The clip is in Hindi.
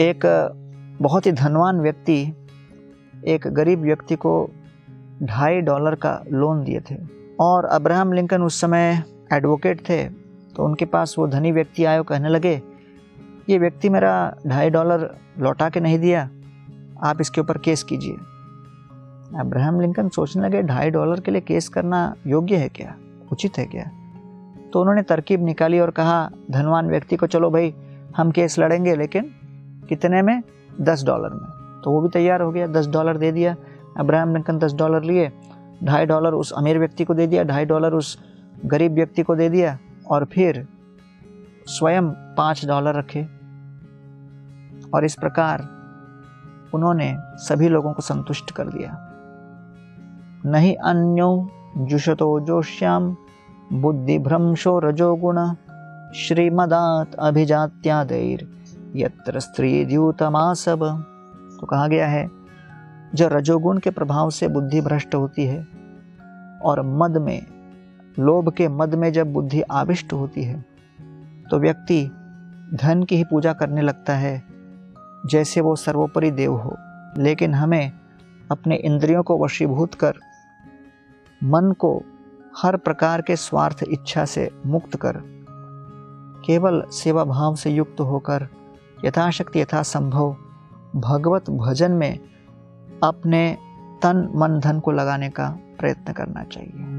एक बहुत ही धनवान व्यक्ति, एक गरीब व्यक्ति को ढाई डॉलर का लोन दिए थे। और अब्राहम लिंकन उस समय एडवोकेट थे तो उनके पास वो धनी व्यक्ति आए कहने लगे, ये व्यक्ति मेरा ढाई डॉलर लौटा के नहीं दिया, आप इसके ऊपर केस कीजिए। अब्राहम लिंकन सोचने लगे, ढाई डॉलर के लिए केस करना योग्य है क्या? उचित है क्या? तो उन्होंने तरकीब निकाली और कहा, धनवान व्यक्ति को, चलो भाई, हम केस लड़ेंगे, लेकिन कितने में? दस डॉलर में। तो वो भी तैयार हो गया, दस डॉलर दे दिया। अब्राहम लिंकन दस डॉलर लिए, ढाई डॉलर उस अमीर व्यक्ति को दे दिया, ढाई डॉलर उस गरीब व्यक्ति को दे दिया और फिर स्वयं पाँच डॉलर रखे। और इस प्रकार उन्होंने सभी लोगों को संतुष्ट कर दिया। नहीं अन्यो जुषतो जोश्याम बुद्धि भ्रंशो रजोगुण श्रीमदात अभिजात्यादैर। यत्र स्त्री द्यूतमासब तो कहा गया है जो रजोगुण के प्रभाव से बुद्धि भ्रष्ट होती है और मद में, लोभ के मद में जब बुद्धि आविष्ट होती है तो व्यक्ति धन की ही पूजा करने लगता है, जैसे वो सर्वोपरि देव हो। लेकिन हमें अपने इंद्रियों को वशीभूत कर, मन को हर प्रकार के स्वार्थ इच्छा से मुक्त कर, केवल सेवा भाव से युक्त होकर यथाशक्ति यथासंभव भगवत भजन में अपने तन मन धन को लगाने का प्रयत्न करना चाहिए।